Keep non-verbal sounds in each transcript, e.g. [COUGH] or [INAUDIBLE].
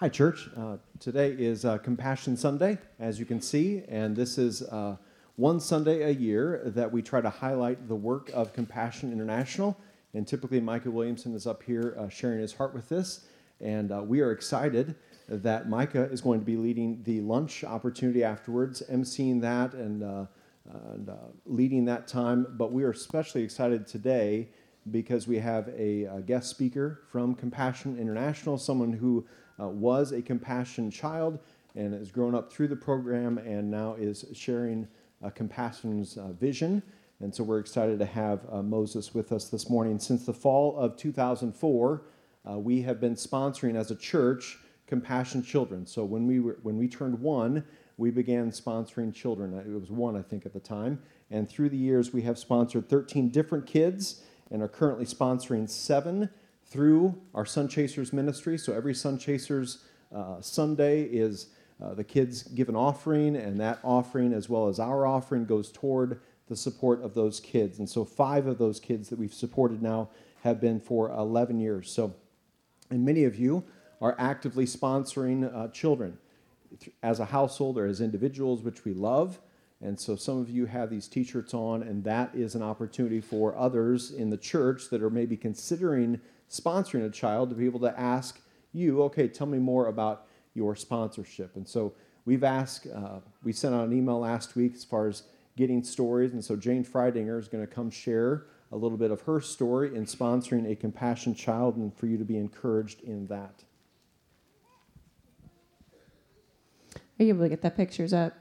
Hi, church. Uh, today is uh, Compassion Sunday, as you can see, and this is uh, one Sunday a year that we try to highlight the work of Compassion International. And typically, Micah Williamson is up here uh, sharing his heart with this. And uh, we are excited that Micah is going to be leading the lunch opportunity afterwards, emceeing that and, uh, and leading that time. But we are especially excited today because we have a, a guest speaker from Compassion International, someone who uh, was a compassion child and has grown up through the program and now is sharing uh, Compassion's uh, vision. And so we're excited to have uh, Moses with us this morning. Since the fall of 2004, uh, we have been sponsoring as a church Compassion Children. So when we, were, when we turned one, we began sponsoring children. It was one, I think, at the time. And through the years, we have sponsored 13 different kids and are currently sponsoring seven through our Sun Chasers ministry. So every Sun Chasers uh, Sunday is uh, the kids give an offering, and that offering, as well as our offering, goes toward the support of those kids. And so five of those kids that we've supported now have been for 11 years. So, and many of you are actively sponsoring uh, children as a household or as individuals, which we love. And so some of you have these t shirts on, and that is an opportunity for others in the church that are maybe considering sponsoring a child to be able to ask you, okay, tell me more about your sponsorship. And so we've asked, uh, we sent out an email last week as far as getting stories. And so Jane Freidinger is going to come share a little bit of her story in sponsoring a compassion child and for you to be encouraged in that. Are you able to get that pictures up?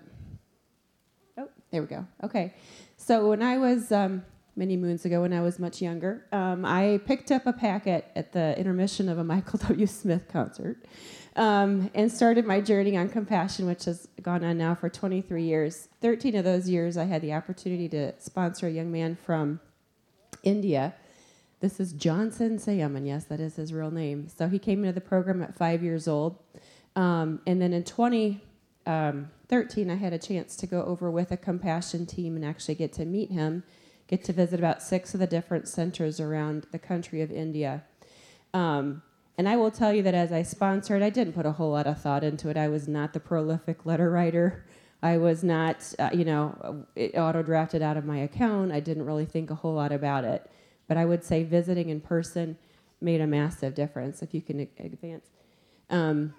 Oh, there we go. Okay. So when I was um, many moons ago when I was much younger. Um, I picked up a packet at the intermission of a [LAUGHS] Michael W. Smith concert um, and started my journey on compassion, which has gone on now for 23 years. 13 of those years, I had the opportunity to sponsor a young man from India. This is Johnson Sayaman. Yes, that is his real name. So he came into the program at five years old. Um, and then in 2013, I had a chance to go over with a compassion team and actually get to meet him get to visit about six of the different centers around the country of India. Um, and I will tell you that as I sponsored, I didn't put a whole lot of thought into it. I was not the prolific letter writer. I was not, uh, you know, it auto drafted out of my account. I didn't really think a whole lot about it. But I would say visiting in person made a massive difference, if you can advance. Um,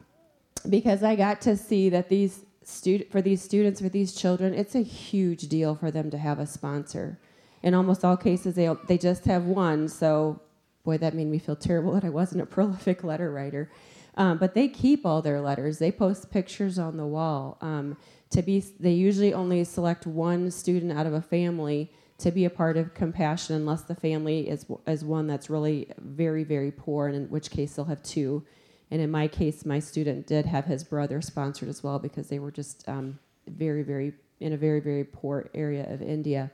because I got to see that these student for these students, for these children, it's a huge deal for them to have a sponsor in almost all cases, they, they just have one. So, boy, that made me feel terrible [LAUGHS] that I wasn't a prolific letter writer. Um, but they keep all their letters. They post pictures on the wall. Um, to be, they usually only select one student out of a family to be a part of compassion, unless the family is is one that's really very very poor, and in which case they'll have two. And in my case, my student did have his brother sponsored as well because they were just um, very very in a very very poor area of India.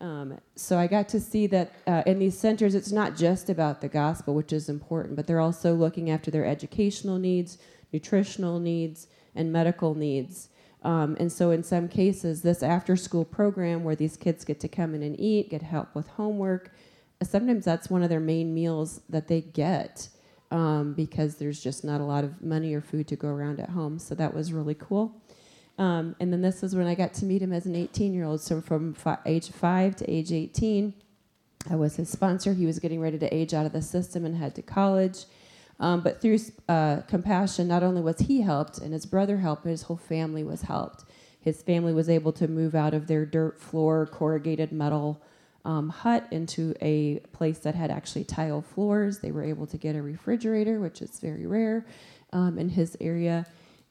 Um, so I got to see that uh, in these centers, it's not just about the gospel, which is important, but they're also looking after their educational needs, nutritional needs, and medical needs. Um, and so, in some cases, this after school program where these kids get to come in and eat, get help with homework, sometimes that's one of their main meals that they get um, because there's just not a lot of money or food to go around at home. So, that was really cool. Um, and then this is when I got to meet him as an 18 year old. So from fi- age five to age 18, I was his sponsor. He was getting ready to age out of the system and head to college. Um, but through uh, compassion, not only was he helped and his brother helped, but his whole family was helped. His family was able to move out of their dirt floor, corrugated metal um, hut into a place that had actually tile floors. They were able to get a refrigerator, which is very rare um, in his area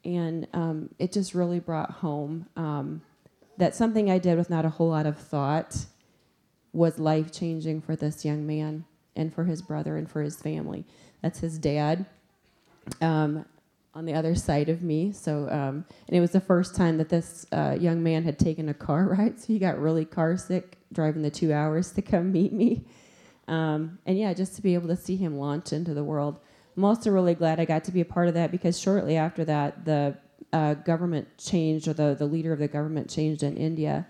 and um, it just really brought home um, that something I did with not a whole lot of thought was life changing for this young man and for his brother and for his family. That's his dad um, on the other side of me. So, um, and it was the first time that this uh, young man had taken a car [LAUGHS] ride, so he got really car sick driving the two hours to come meet me. Um, and yeah, just to be able to see him launch into the world. I'm also really glad I got to be a part of that because shortly after that, the uh, government changed, or the, the leader of the government changed in India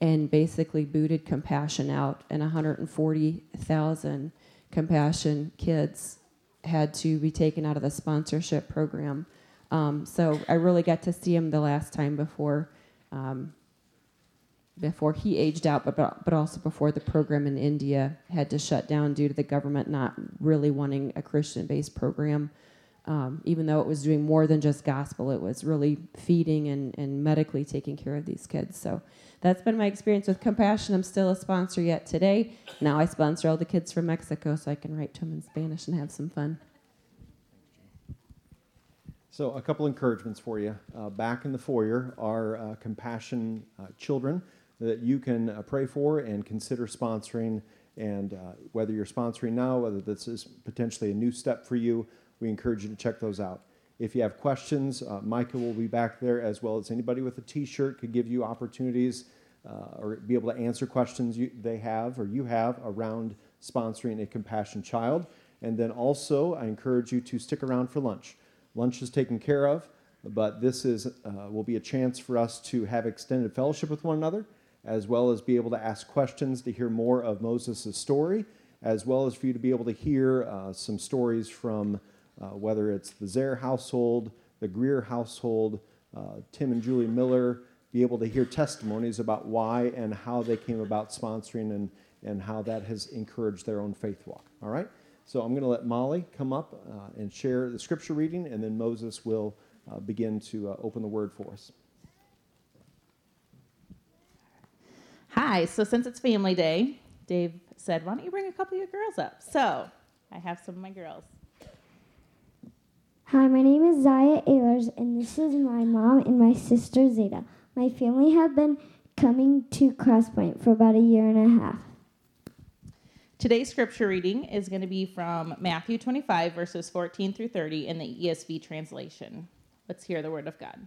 and basically booted compassion out, and 140,000 compassion kids had to be taken out of the sponsorship program. Um, so I really got to see him the last time before um, before he aged out, but, but also before the program in India had to shut down due to the government not really wanting a Christian based program. Um, even though it was doing more than just gospel, it was really feeding and, and medically taking care of these kids. So that's been my experience with Compassion. I'm still a sponsor yet today. Now I sponsor all the kids from Mexico so I can write to them in Spanish and have some fun. So, a couple encouragements for you. Uh, back in the foyer are uh, Compassion uh, children that you can uh, pray for and consider sponsoring. And uh, whether you're sponsoring now, whether this is potentially a new step for you, we encourage you to check those out. If you have questions, uh, Micah will be back there as well as anybody with a t shirt could give you opportunities or be able to answer questions you, they have or you have around sponsoring a Compassion child. And then also, I encourage you to stick around for lunch. Lunch is taken care of, but this is uh, will be a chance for us to have extended fellowship with one another, as well as be able to ask questions to hear more of Moses' story, as well as for you to be able to hear uh, some stories from uh, whether it's the Zaire household, the Greer household, uh, Tim and Julie Miller, be able to hear testimonies about why and how they came about sponsoring and, and how that has encouraged their own faith walk. All right? So I'm going to let Molly come up uh, and share the scripture reading, and then Moses will uh, begin to uh, open the word for us. Hi, so since it's family day, Dave said, Why don't you bring a couple of your girls up? So I have some of my girls. Hi, my name is Zaya Ehlers, and this is my mom and my sister Zeta. My family have been coming to Crosspoint for about a year and a half. Today's scripture reading is going to be from Matthew 25, verses 14 through 30 in the ESV translation. Let's hear the word of God.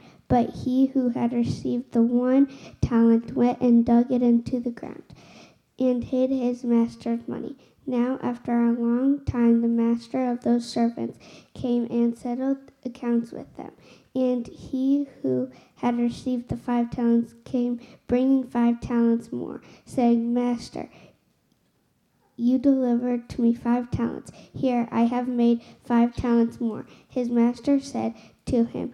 But he who had received the one talent went and dug it into the ground, and hid his master's money. Now, after a long time, the master of those servants came and settled accounts with them. And he who had received the five talents came, bringing five talents more, saying, Master, you delivered to me five talents. Here I have made five talents more. His master said to him,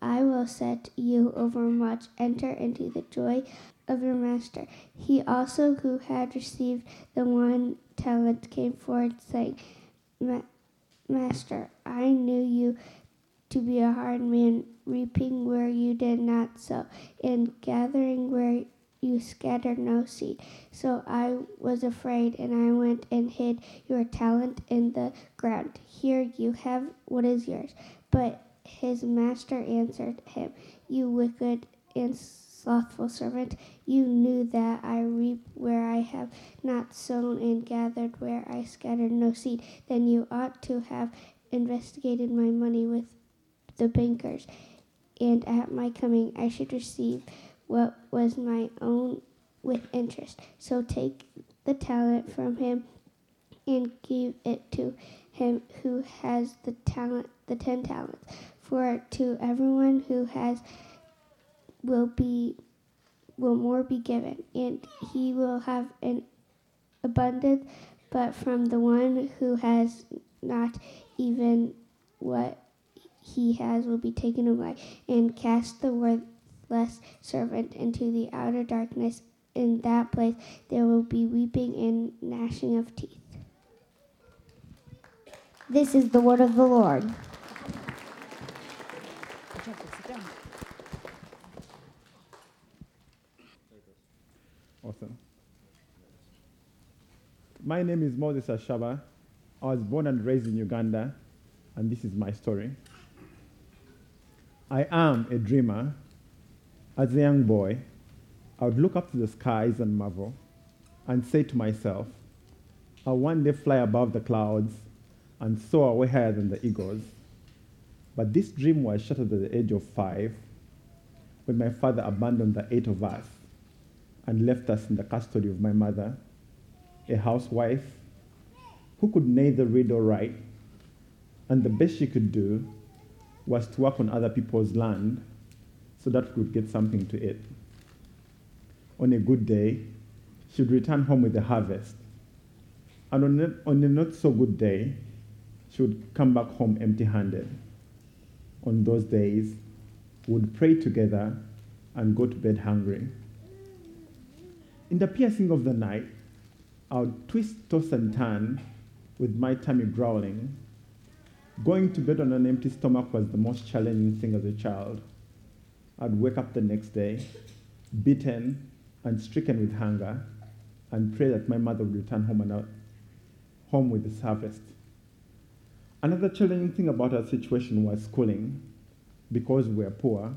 I will set you over much. Enter into the joy of your master. He also, who had received the one talent, came forward, saying, Master, I knew you to be a hard man, reaping where you did not sow, and gathering where you scattered no seed. So I was afraid, and I went and hid your talent in the ground. Here you have what is yours. But his master answered him, You wicked and slothful servant, you knew that I reap where I have not sown and gathered where I scattered no seed. Then you ought to have investigated my money with the bankers, and at my coming I should receive what was my own with interest. So take the talent from him and give it to him who has the talent the ten talents. For to everyone who has will be will more be given, and he will have an abundance, but from the one who has not even what he has will be taken away, and cast the worthless servant into the outer darkness. In that place there will be weeping and gnashing of teeth. This is the word of the Lord. Awesome. My name is Moses Ashaba. I was born and raised in Uganda, and this is my story. I am a dreamer. As a young boy, I would look up to the skies and marvel and say to myself, I'll one day fly above the clouds and soar way higher than the eagles. But this dream was shattered at the age of five when my father abandoned the eight of us and left us in the custody of my mother, a housewife who could neither read or write, and the best she could do was to work on other people's land so that we could get something to eat. On a good day, she would return home with a harvest. And on a, on a not so good day, she would come back home empty handed. On those days, we would pray together and go to bed hungry. In the piercing of the night, I would twist, toss, and turn with my tummy growling. Going to bed on an empty stomach was the most challenging thing as a child. I'd wake up the next day, beaten and stricken with hunger, and pray that my mother would return home, and out, home with this harvest. Another challenging thing about our situation was schooling. Because we were poor,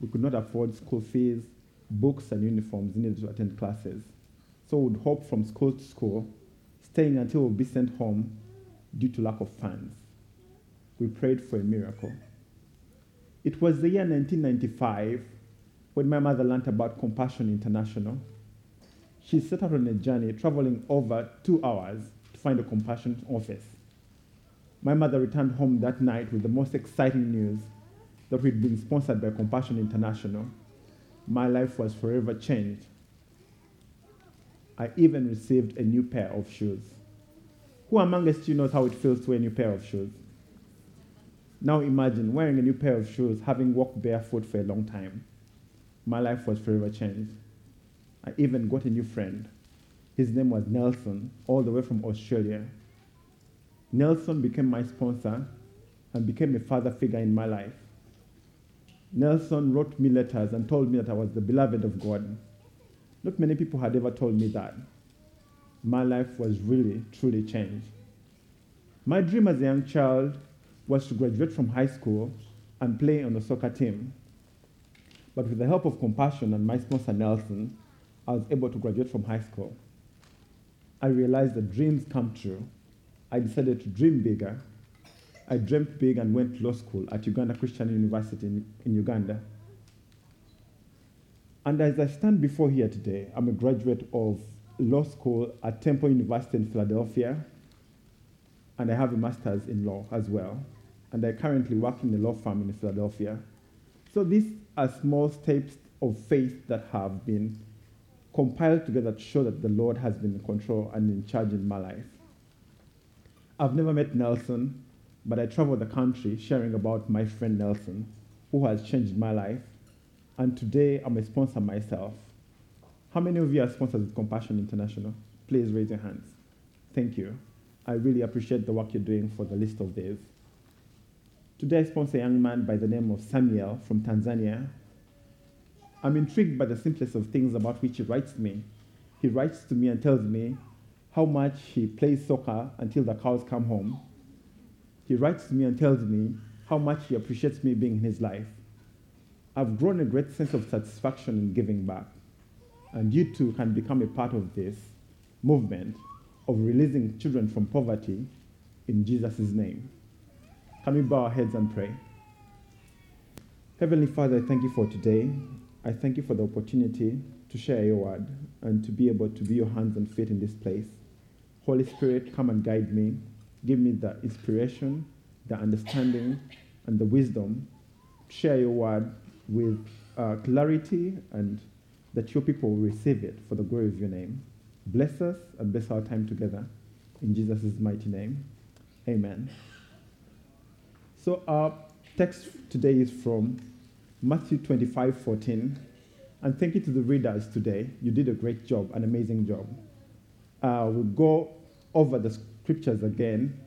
we could not afford school fees, books, and uniforms needed to attend classes. So we'd hop from school to school, staying until we'd be sent home due to lack of funds. We prayed for a miracle. It was the year 1995 when my mother learned about Compassion International. She set out on a journey traveling over two hours to find a Compassion office. My mother returned home that night with the most exciting news that we'd been sponsored by Compassion International. My life was forever changed. I even received a new pair of shoes. Who amongst you knows how it feels to wear a new pair of shoes? Now imagine wearing a new pair of shoes, having walked barefoot for a long time. My life was forever changed. I even got a new friend. His name was Nelson, all the way from Australia. Nelson became my sponsor and became a father figure in my life. Nelson wrote me letters and told me that I was the beloved of God. Not many people had ever told me that. My life was really, truly changed. My dream as a young child was to graduate from high school and play on the soccer team. But with the help of Compassion and my sponsor Nelson, I was able to graduate from high school. I realized that dreams come true. I decided to dream bigger. I dreamt big and went to law school at Uganda Christian University in, in Uganda. And as I stand before here today, I'm a graduate of law school at Temple University in Philadelphia, and I have a master's in law as well. And I currently work in a law firm in Philadelphia. So these are small steps of faith that have been compiled together to show that the Lord has been in control and in charge in my life. I've never met Nelson, but I travel the country sharing about my friend Nelson, who has changed my life. And today I'm a sponsor myself. How many of you are sponsors with Compassion International? Please raise your hands. Thank you. I really appreciate the work you're doing for the least of these. Today I sponsor a young man by the name of Samuel from Tanzania. I'm intrigued by the simplest of things about which he writes to me. He writes to me and tells me how much he plays soccer until the cows come home. He writes to me and tells me how much he appreciates me being in his life. I've grown a great sense of satisfaction in giving back. And you too can become a part of this movement of releasing children from poverty in Jesus' name. Can we bow our heads and pray? Heavenly Father, I thank you for today. I thank you for the opportunity to share your word and to be able to be your hands and feet in this place. Holy Spirit, come and guide me. Give me the inspiration, the understanding, and the wisdom share your word with uh, clarity and that your people will receive it for the glory of your name. Bless us and bless our time together. In Jesus' mighty name. Amen. So our text today is from Matthew 25, 14. And thank you to the readers today. You did a great job, an amazing job. Uh, we'll go over the scriptures again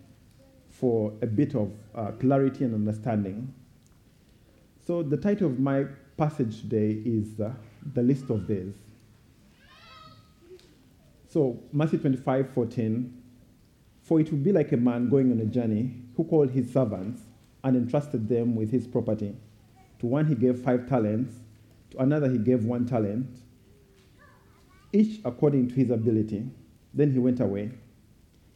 for a bit of uh, clarity and understanding. So, the title of my passage today is uh, The Least of These. So, Matthew 25 14. For it will be like a man going on a journey who called his servants and entrusted them with his property. To one he gave five talents, to another he gave one talent, each according to his ability. Then he went away.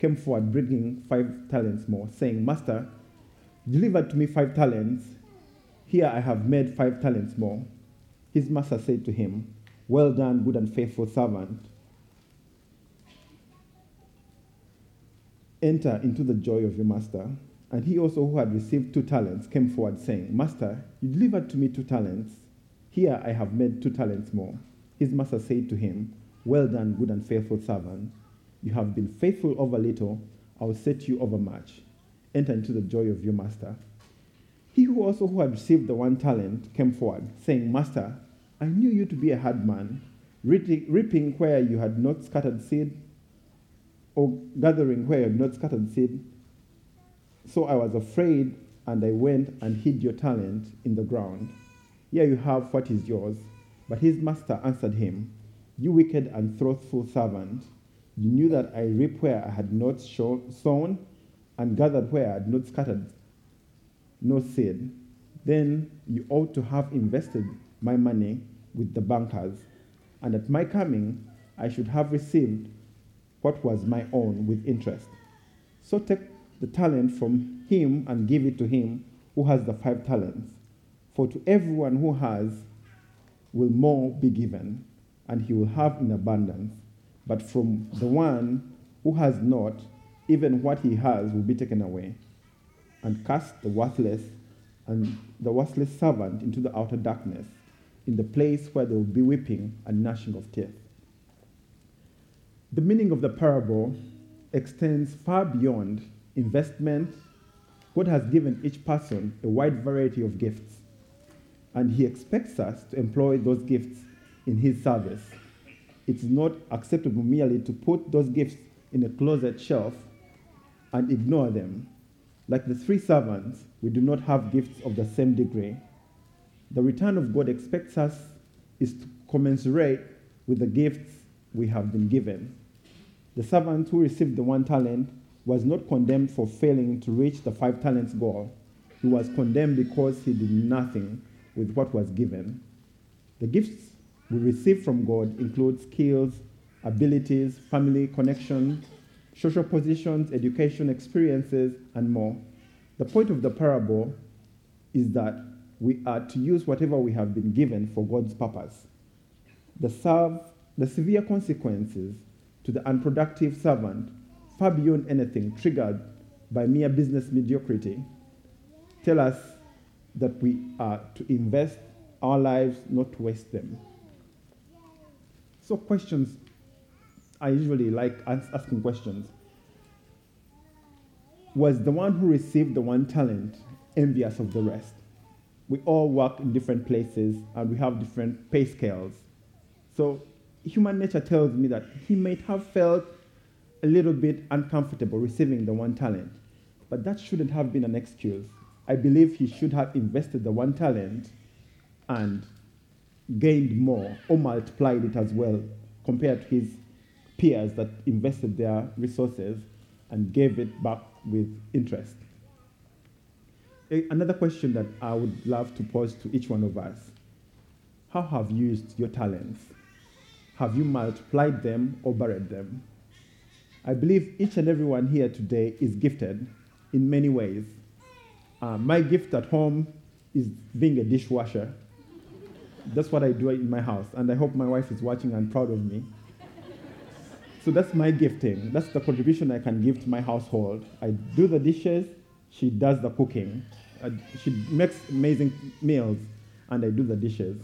came forward bringing five talents more, saying, Master, deliver to me five talents. Here I have made five talents more. His master said to him, Well done, good and faithful servant. Enter into the joy of your master. And he also, who had received two talents, came forward, saying, Master, you delivered to me two talents. Here I have made two talents more. His master said to him, Well done, good and faithful servant. You have been faithful over little, I will set you over much. Enter into the joy of your master. He who also who had received the one talent came forward, saying, Master, I knew you to be a hard man, reaping where you had not scattered seed, or gathering where you had not scattered seed. So I was afraid, and I went and hid your talent in the ground. Here you have what is yours. But his master answered him, You wicked and slothful servant, you knew that I reap where I had not sown, and gathered where I had not scattered no seed. Then you ought to have invested my money with the bankers, and at my coming I should have received what was my own with interest. So take the talent from him and give it to him who has the five talents. For to everyone who has will more be given, and he will have in abundance. But from the one who has not, even what he has will be taken away. And cast the worthless and the worthless servant into the outer darkness, in the place where there will be weeping and gnashing of teeth. The meaning of the parable extends far beyond investment. God has given each person a wide variety of gifts and He expects us to employ those gifts in His service. It's not acceptable merely to put those gifts in a closet shelf and ignore them. Like the three servants, we do not have gifts of the same degree. The return of God expects us is to commensurate with the gifts we have been given. The servant who received the one talent was not condemned for failing to reach the five talents goal. He was condemned because he did nothing with what was given. The gifts we receive from God include skills, abilities, family connections, social positions, education experiences, and more. The point of the parable is that we are to use whatever we have been given for God's purpose. The, serve, the severe consequences to the unproductive servant, far beyond anything triggered by mere business mediocrity, tell us that we are to invest our lives, not waste them. So, questions, I usually like asking questions. Was the one who received the one talent envious of the rest? We all work in different places and we have different pay scales. So, human nature tells me that he might have felt a little bit uncomfortable receiving the one talent, but that shouldn't have been an excuse I believe he should have invested the one talent and gained more or multiplied it as well compared to his peers that invested their resources and gave it back with interest. Another question that I would love to pose to each one of us How have you used your talents? Have you multiplied them or buried them? I believe each and everyone here today is gifted in many ways. Uh, my gift at home is being a dishwasher. That's what I do in my house, and I hope my wife is watching and proud of me. So that's my gifting. That's the contribution I can give to my household. I do the dishes, she does the cooking. she makes amazing meals, and I do the dishes.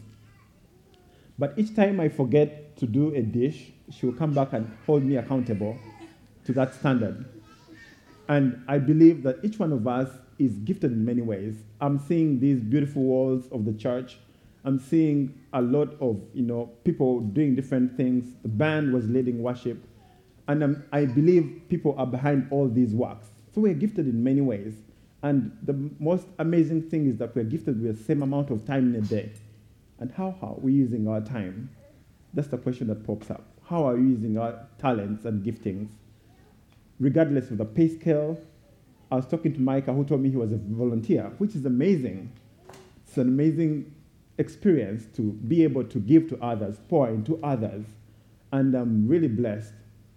But each time I forget to do a dish, she will come back and hold me accountable to that standard. And I believe that each one of us is gifted in many ways. I'm seeing these beautiful walls of the church. I'm seeing a lot of you know people doing different things. The band was leading worship, and um, I believe people are behind all these works. So we're gifted in many ways. And the most amazing thing is that we're gifted with the same amount of time in a day. And how are we using our time? That's the question that pops up. How are we using our talents and giftings? Regardless of the pay scale, I was talking to Micah who told me he was a volunteer, which is amazing. It's an amazing experience to be able to give to others, pour into others. And I'm really blessed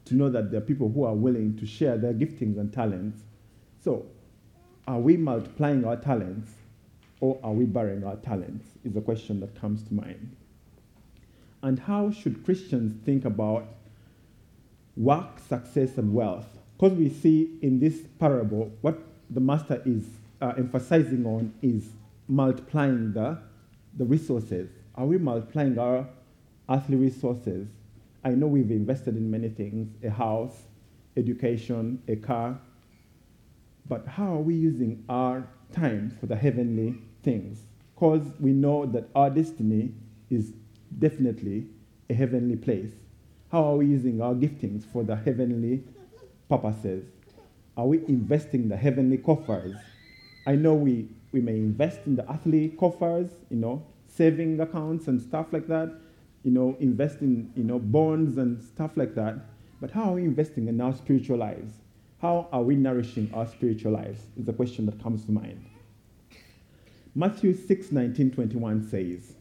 to know that there are people who are willing to share their giftings and talents. So, are we multiplying our talents or are we burying our talents? Is a question that comes to mind. And how should Christians think about work, success, and wealth? Because we see in this parable, what the master is uh, emphasizing on is multiplying the, the resources. Are we multiplying our earthly resources? I know we've invested in many things a house, education, a car. But how are we using our time for the heavenly things? Because we know that our destiny is definitely a heavenly place. How are we using our giftings for the heavenly purposes? Are we investing the heavenly coffers? I know we, we may invest in the earthly coffers, you know, saving accounts and stuff like that, you know, invest in, you know, bonds and stuff like that. But how are we investing in our spiritual lives? How are we nourishing our spiritual lives? Is the question that comes to mind. Matthew 6 19 21 says,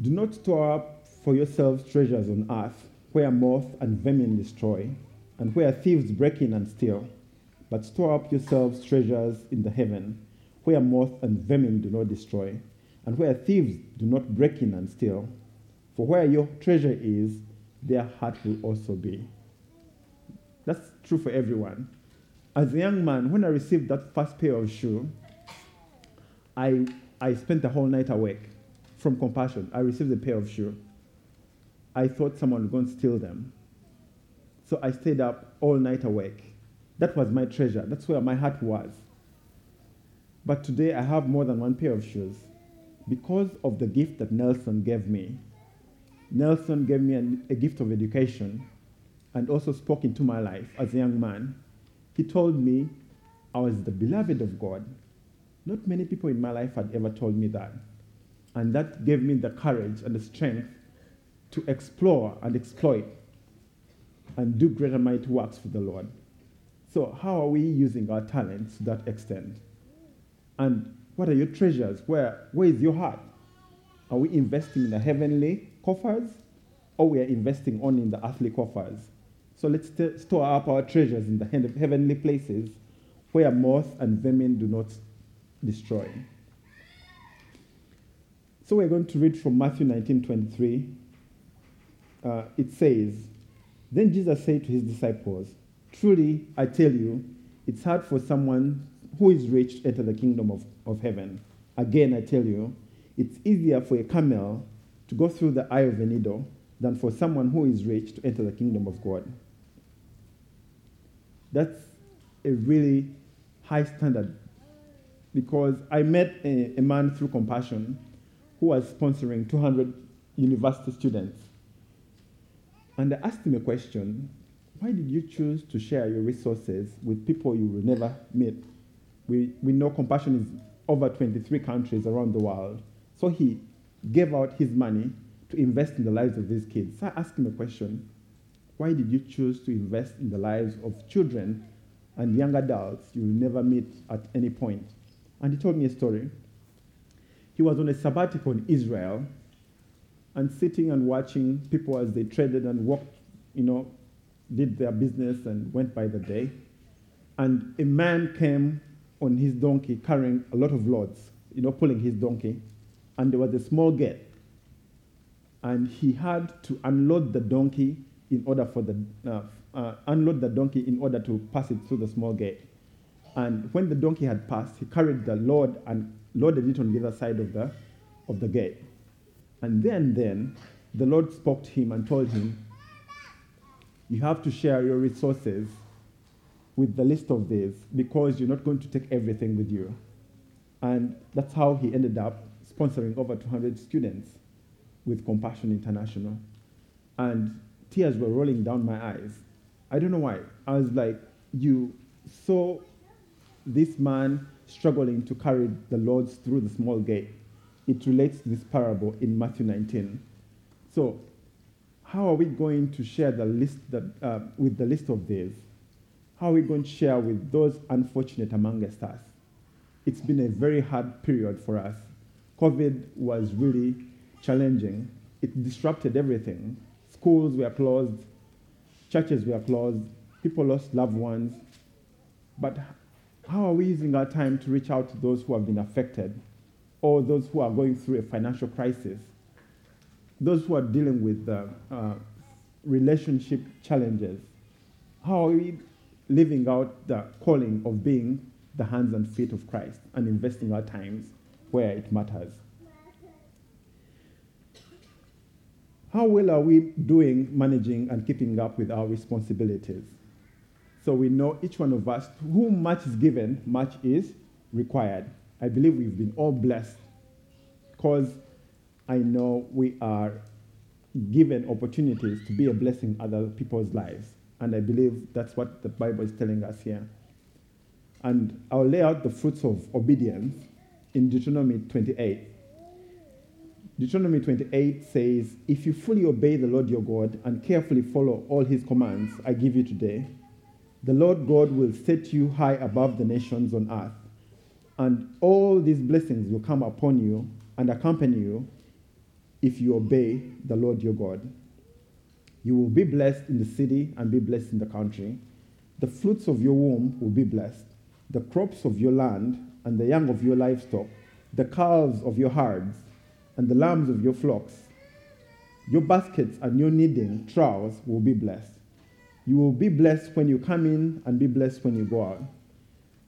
Do not store up for yourselves treasures on earth, where moth and vermin destroy, and where thieves break in and steal. But store up yourselves treasures in the heaven, where moth and vermin do not destroy, and where thieves do not break in and steal. For where your treasure is, their heart will also be. That's true for everyone. As a young man, when I received that first pair of shoes, I, I spent the whole night awake from compassion. I received a pair of shoes. I thought someone was going to steal them. So I stayed up all night awake. That was my treasure. That's where my heart was. But today I have more than one pair of shoes because of the gift that Nelson gave me. Nelson gave me a gift of education and also spoke into my life as a young man. He told me I was the beloved of God not many people in my life had ever told me that. And that gave me the courage and the strength to explore and exploit and do greater mighty works for the Lord. So, how are we using our talents to that extent? And what are your treasures? Where, where is your heart? Are we investing in the heavenly coffers or we are investing only in the earthly coffers? So let's st- store up our treasures in the heavenly places where moth and vermin do not destroy. So we're going to read from Matthew 19 23. Uh, it says, Then Jesus said to his disciples, Truly, I tell you, it's hard for someone who is rich enter the kingdom of, of heaven. Again, I tell you, it's easier for a camel to go through the eye of a needle than for someone who is rich to enter the kingdom of God. That's a really high standard because I met a, a man through Compassion who was sponsoring 200 university students. And I asked him a question why did you choose to share your resources with people you will never meet? We, we know Compassion is over 23 countries around the world. So he gave out his money to invest in the lives of these kids. So I asked him a question why did you choose to invest in the lives of children and young adults you will never meet at any point? And he told me a story. He was on a sabbatical in Israel and sitting and watching people as they traded and walked, you know, did their business and went by the day. And a man came on his donkey carrying a lot of loads, you know, pulling his donkey. And there was a small gate. And he had to unload the donkey in order for the, uh, uh, unload the donkey in order to pass it through the small gate. And when the donkey had passed, he carried the load and loaded it on the other side of the, of the gate. And then, then, the Lord spoke to him and told him, You have to share your resources with the least of these because you're not going to take everything with you. And that's how he ended up sponsoring over 200 students with Compassion International. And tears were rolling down my eyes. I don't know why. I was like, You saw this man struggling to carry the loads through the small gate. It relates to this parable in Matthew 19. So, how are we going to share the list that, uh, with the list of these? How are we going to share with those unfortunate amongst us? It's been a very hard period for us. COVID was really challenging. It disrupted everything. Schools were closed, churches were closed, people lost loved ones. But how are we using our time to reach out to those who have been affected or those who are going through a financial crisis, those who are dealing with uh, uh, relationship challenges? How are we living out the calling of being the hands and feet of Christ and investing our times where it matters? How well are we doing managing and keeping up with our responsibilities? So we know each one of us, whom much is given, much is required. I believe we've been all blessed because I know we are given opportunities to be a blessing in other people's lives. And I believe that's what the Bible is telling us here. And I'll lay out the fruits of obedience in Deuteronomy 28. Deuteronomy 28 says, If you fully obey the Lord your God and carefully follow all his commands I give you today, the Lord God will set you high above the nations on earth. And all these blessings will come upon you and accompany you if you obey the Lord your God. You will be blessed in the city and be blessed in the country. The fruits of your womb will be blessed, the crops of your land and the young of your livestock, the calves of your herds and the lambs of your flocks. Your baskets and your kneading troughs will be blessed. You will be blessed when you come in and be blessed when you go out.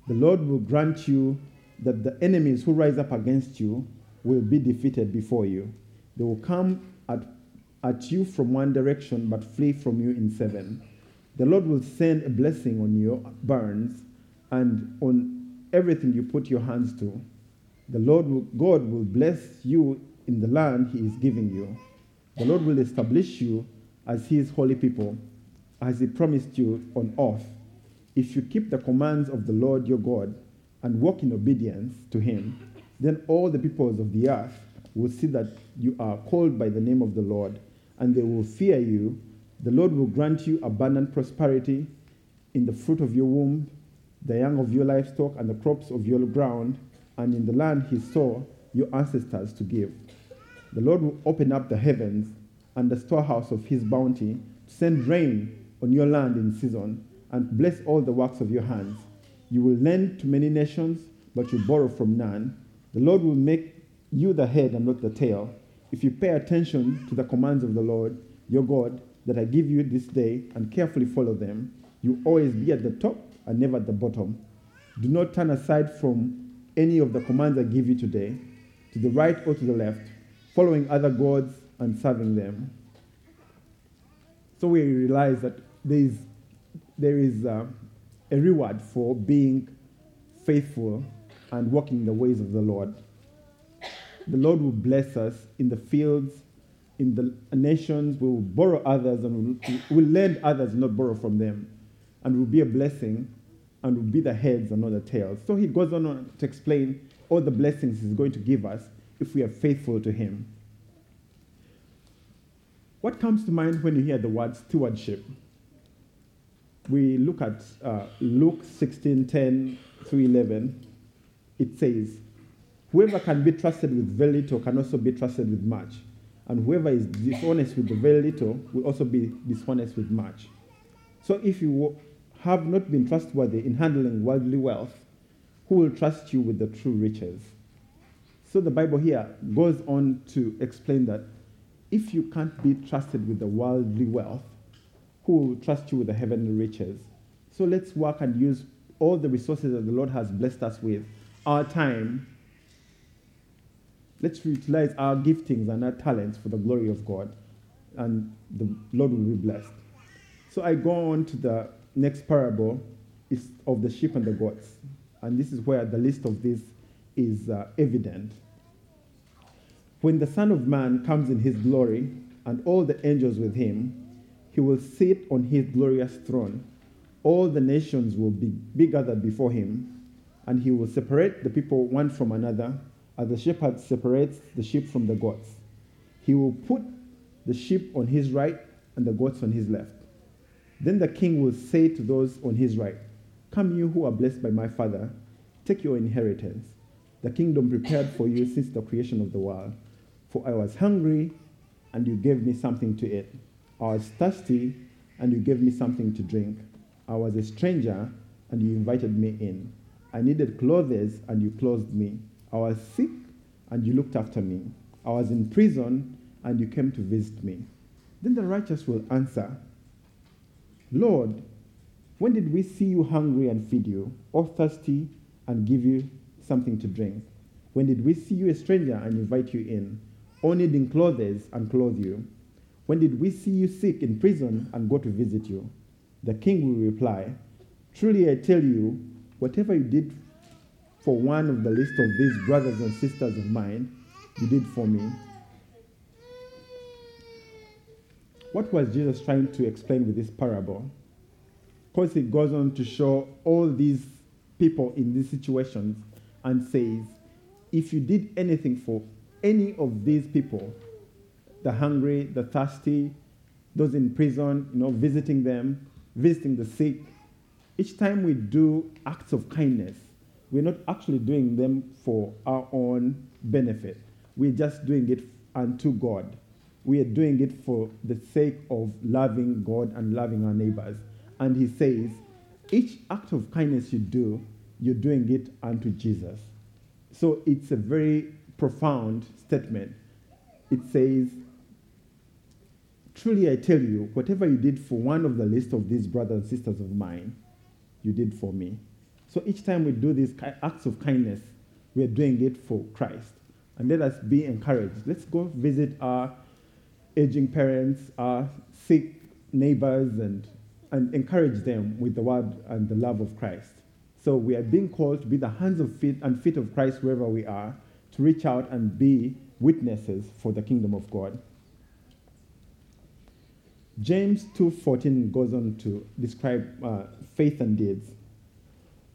The Lord will grant you that the enemies who rise up against you will be defeated before you. They will come at, at you from one direction but flee from you in seven. The Lord will send a blessing on your barns and on everything you put your hands to. The Lord will, God will bless you in the land he is giving you. The Lord will establish you as his holy people, as he promised you on oath. If you keep the commands of the Lord your God and walk in obedience to him, then all the peoples of the earth will see that you are called by the name of the Lord, and they will fear you. The Lord will grant you abundant prosperity in the fruit of your womb, the young of your livestock, and the crops of your ground, and in the land he saw your ancestors to give. The Lord will open up the heavens and the storehouse of his bounty to send rain on your land in season and bless all the works of your hands. You will lend to many nations, but you borrow from none. The Lord will make you the head and not the tail. If you pay attention to the commands of the Lord, your God, that I give you this day and carefully follow them, you always be at the top and never at the bottom. Do not turn aside from any of the commands I give you today, to the right or to the left, following other gods and serving them. So we realize that there is, there is uh, a reward for being faithful and walking the ways of the Lord. The Lord will bless us in the fields, in the nations. We will borrow others and we will lend others, not borrow from them. And will be a blessing and will be the heads and not the tails. So he goes on to explain all the blessings he's going to give us if we are faithful to him. What comes to mind when you hear the word stewardship? We look at uh, Luke 16 10 through 11. It says, Whoever can be trusted with very little can also be trusted with much. And whoever is dishonest with the very little will also be dishonest with much. So if you have not been trustworthy in handling worldly wealth, who will trust you with the true riches? So the Bible here goes on to explain that if you can't be trusted with the worldly wealth, who will trust you with the heavenly riches? So let's work and use all the resources that the Lord has blessed us with, our time, let's utilize our giftings and our talents for the glory of God, and the Lord will be blessed. So I go on to the next parable is of the sheep and the goats. And this is where the list of this is uh, evident. When the Son of Man comes in his glory and all the angels with him, he will sit on his glorious throne. All the nations will be, be gathered before him, and he will separate the people one from another, as the shepherd separates the sheep from the goats. He will put the sheep on his right and the goats on his left. Then the king will say to those on his right, Come, you who are blessed by my Father, take your inheritance, the kingdom prepared for you since the creation of the world. For I was hungry, and you gave me something to eat. I was thirsty, and you gave me something to drink. I was a stranger, and you invited me in. I needed clothes, and you clothed me. I was sick, and you looked after me. I was in prison, and you came to visit me. Then the righteous will answer, Lord, when did we see you hungry and feed you, or thirsty and give you something to drink? When did we see you a stranger and invite you in, or needing clothes and clothe you? When did we see you sick in prison and go to visit you? The king will reply, Truly I tell you, whatever you did for one of the least of these brothers and sisters of mine, you did for me. What was Jesus trying to explain with this parable? course, he goes on to show all these people in these situations and says, if you did anything for any of these people, the hungry, the thirsty, those in prison, you know, visiting them, visiting the sick, each time we do acts of kindness, we're not actually doing them for our own benefit. We're just doing it unto God. We are doing it for the sake of loving God and loving our neighbors and he says, each act of kindness you do, you're doing it unto Jesus. So it's a very profound statement. It says, Truly I tell you, whatever you did for one of the least of these brothers and sisters of mine, you did for me. So each time we do these acts of kindness, we are doing it for Christ. And let us be encouraged. Let's go visit our aging parents, our sick neighbors, and and encourage them with the word and the love of Christ. So we are being called to be the hands of feet and feet of Christ wherever we are, to reach out and be witnesses for the kingdom of God. James 2:14 goes on to describe uh, faith and deeds.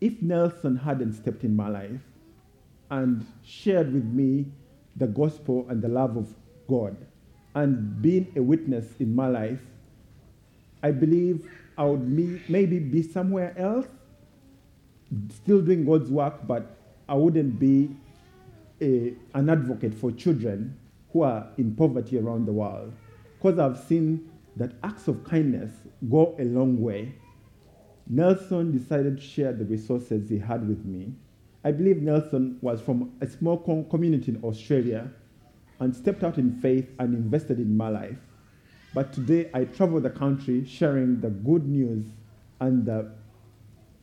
if Nelson hadn't stepped in my life and shared with me the gospel and the love of God and been a witness in my life, I believe I would maybe be somewhere else, still doing God's work, but I wouldn't be a, an advocate for children who are in poverty around the world. Because I've seen that acts of kindness go a long way. Nelson decided to share the resources he had with me. I believe Nelson was from a small community in Australia and stepped out in faith and invested in my life. But today I travel the country sharing the good news and the,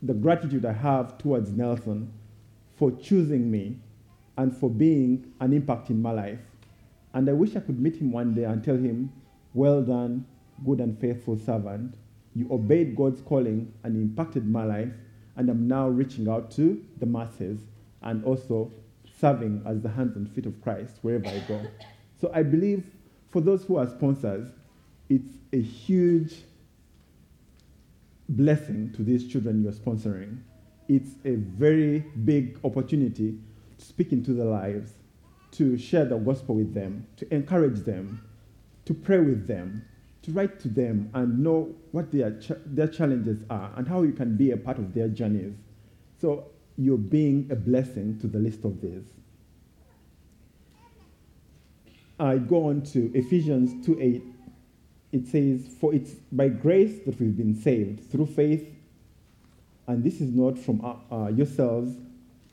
the gratitude I have towards Nelson for choosing me and for being an impact in my life. And I wish I could meet him one day and tell him, Well done, good and faithful servant. You obeyed God's calling and impacted my life, and I'm now reaching out to the masses and also serving as the hands and feet of Christ wherever I go. So I believe for those who are sponsors, it's a huge blessing to these children you're sponsoring. It's a very big opportunity to speak into their lives, to share the gospel with them, to encourage them, to pray with them, to write to them and know what their, ch- their challenges are and how you can be a part of their journeys. So you're being a blessing to the least of these. I go on to Ephesians 2 8. It says, For it's by grace that we've been saved through faith, and this is not from uh, uh, yourselves,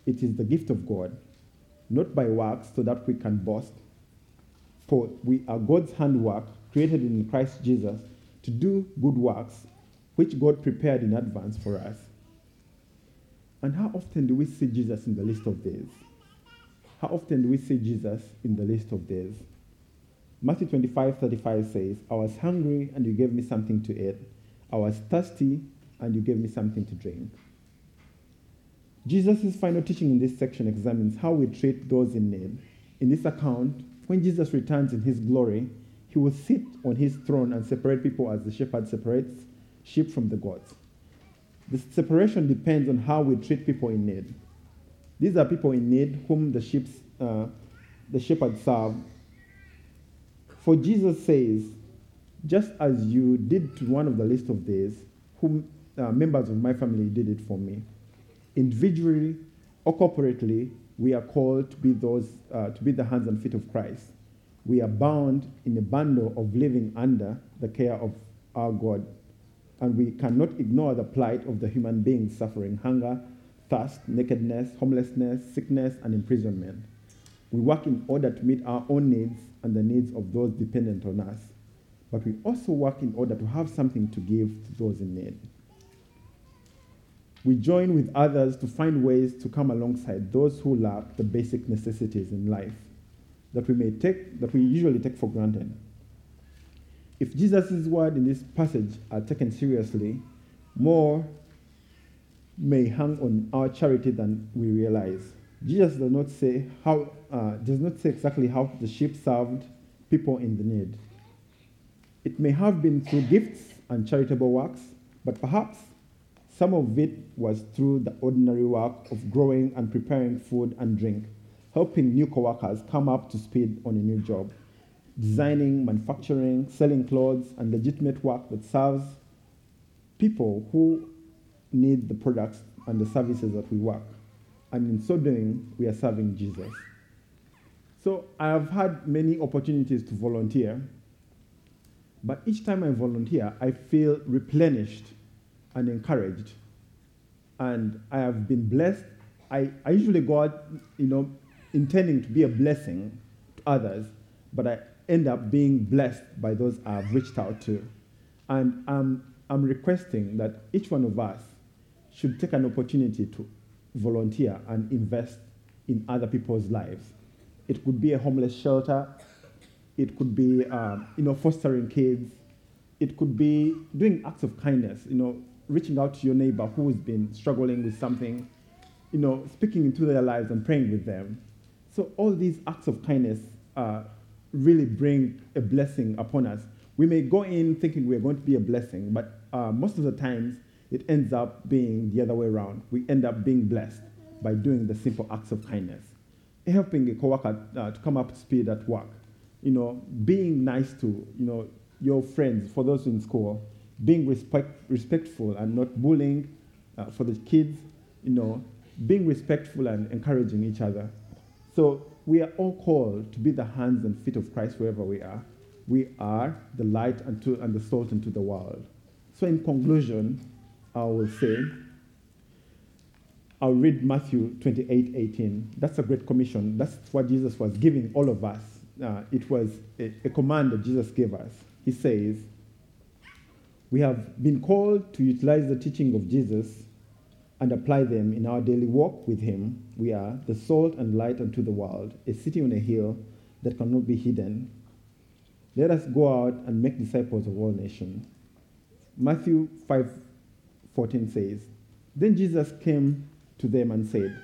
it is the gift of God, not by works, so that we can boast. For we are God's handwork, created in Christ Jesus, to do good works, which God prepared in advance for us. And how often do we see Jesus in the least of these? How often do we see Jesus in the least of these? Matthew 25, 35 says, I was hungry and you gave me something to eat. I was thirsty and you gave me something to drink. Jesus' final teaching in this section examines how we treat those in need. In this account, when Jesus returns in his glory, he will sit on his throne and separate people as the shepherd separates sheep from the goats. The separation depends on how we treat people in need. These are people in need whom the, sheep, uh, the shepherd serve. For Jesus says, just as you did to one of the least of these, whom uh, members of my family did it for me. Individually or corporately, we are called to be those uh, to be the hands and feet of Christ. We are bound in a bundle of living under the care of our God, and we cannot ignore the plight of the human beings suffering hunger, thirst, nakedness, homelessness, sickness, and imprisonment. We work in order to meet our own needs and the needs of those dependent on us, but we also work in order to have something to give to those in need. We join with others to find ways to come alongside those who lack the basic necessities in life that we may take that we usually take for granted. If Jesus' word in this passage are taken seriously, more may hang on our charity than we realize. Jesus does not say how uh, does not say exactly how the sheep served people in the need. It may have been through gifts and charitable works, but perhaps some of it was through the ordinary work of growing and preparing food and drink, helping new coworkers come up to speed on a new job, designing, manufacturing, selling clothes, and legitimate work that serves people who need the products and the services that we work. And in so doing, we are serving Jesus. So I have had many opportunities to volunteer, but each time I volunteer, I feel replenished and encouraged. And I have been blessed. I, I usually go out, you know, intending to be a blessing to others, but I end up being blessed by those I've reached out to. And I'm, I'm requesting that each one of us should take an opportunity to volunteer and invest in other people's lives. It could be a homeless shelter. It could be, um, you know, fostering kids. It could be doing acts of kindness. You know, reaching out to your neighbor who's been struggling with something, you know, speaking into their lives and praying with them. So all these acts of kindness uh, really bring a blessing upon us. We may go in thinking we're going to be a blessing, but uh, most of the times it ends up being the other way around. We end up being blessed by doing the simple acts of kindness, helping a coworker uh, to come up to speed at work, you know, being nice to you know your friends for those in school, being respect, respectful and not bullying uh, for the kids, you know, being respectful and encouraging each other. So we are all called to be the hands and feet of Christ wherever we are. We are the light and, to, and the salt into the world. So in conclusion, I will say, I'll read Matthew 28, 18. That's a great commission. That's what Jesus was giving all of us. Uh, it was a, a command that Jesus gave us. He says, we have been called to utilize the teaching of Jesus and apply them in our daily walk with Him. We are the salt and light unto the world, a city on a hill that cannot be hidden. Let us go out and make disciples of all nations. Matthew 5:14 says, Then Jesus came to them and said,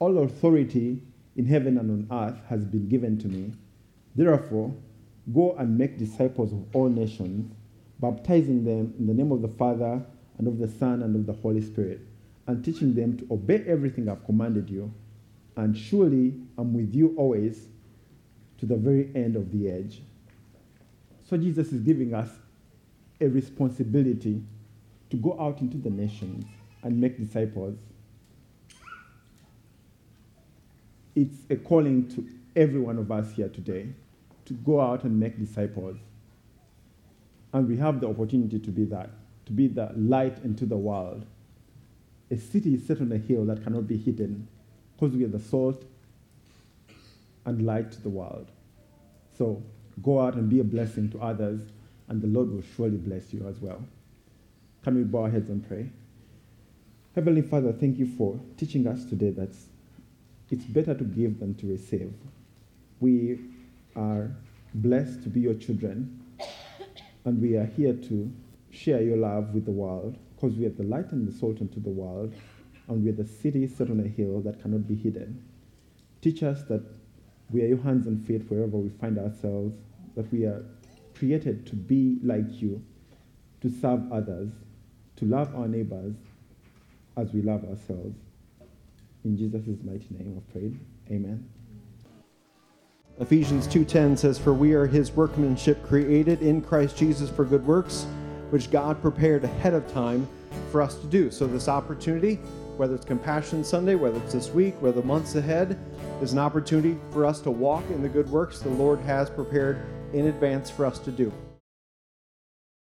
All authority in heaven and on earth has been given to me. Therefore, go and make disciples of all nations baptizing them in the name of the Father and of the Son and of the Holy Spirit, and teaching them to obey everything I've commanded you. And surely I'm with you always to the very end of the age. So Jesus is giving us a responsibility to go out into the nations and make disciples. it's a calling to every one of us here today to go out and make disciples. And we have the opportunity to be that, to be the light into the world. A city is set on a hill that cannot be hidden because we are the salt and light to the world. So go out and be a blessing to others, and the Lord will surely bless you as well. Can we bow our heads and pray? Heavenly Father, thank you for teaching us today that it's better to give than to receive. We are blessed to be your children, and we are here to share your love with the world because we are the light and the salt unto the world, and we are the city set on a hill that cannot be hidden. Teach us that we are your hands and feet wherever we find ourselves, that we are created to be like you, to serve others, to love our neighbors as we love ourselves. In Jesus' mighty name I've prayed. Amen. Ephesians 2:10 says for we are his workmanship created in Christ Jesus for good works which God prepared ahead of time for us to do. So this opportunity, whether it's Compassion Sunday, whether it's this week, whether months ahead, is an opportunity for us to walk in the good works the Lord has prepared in advance for us to do.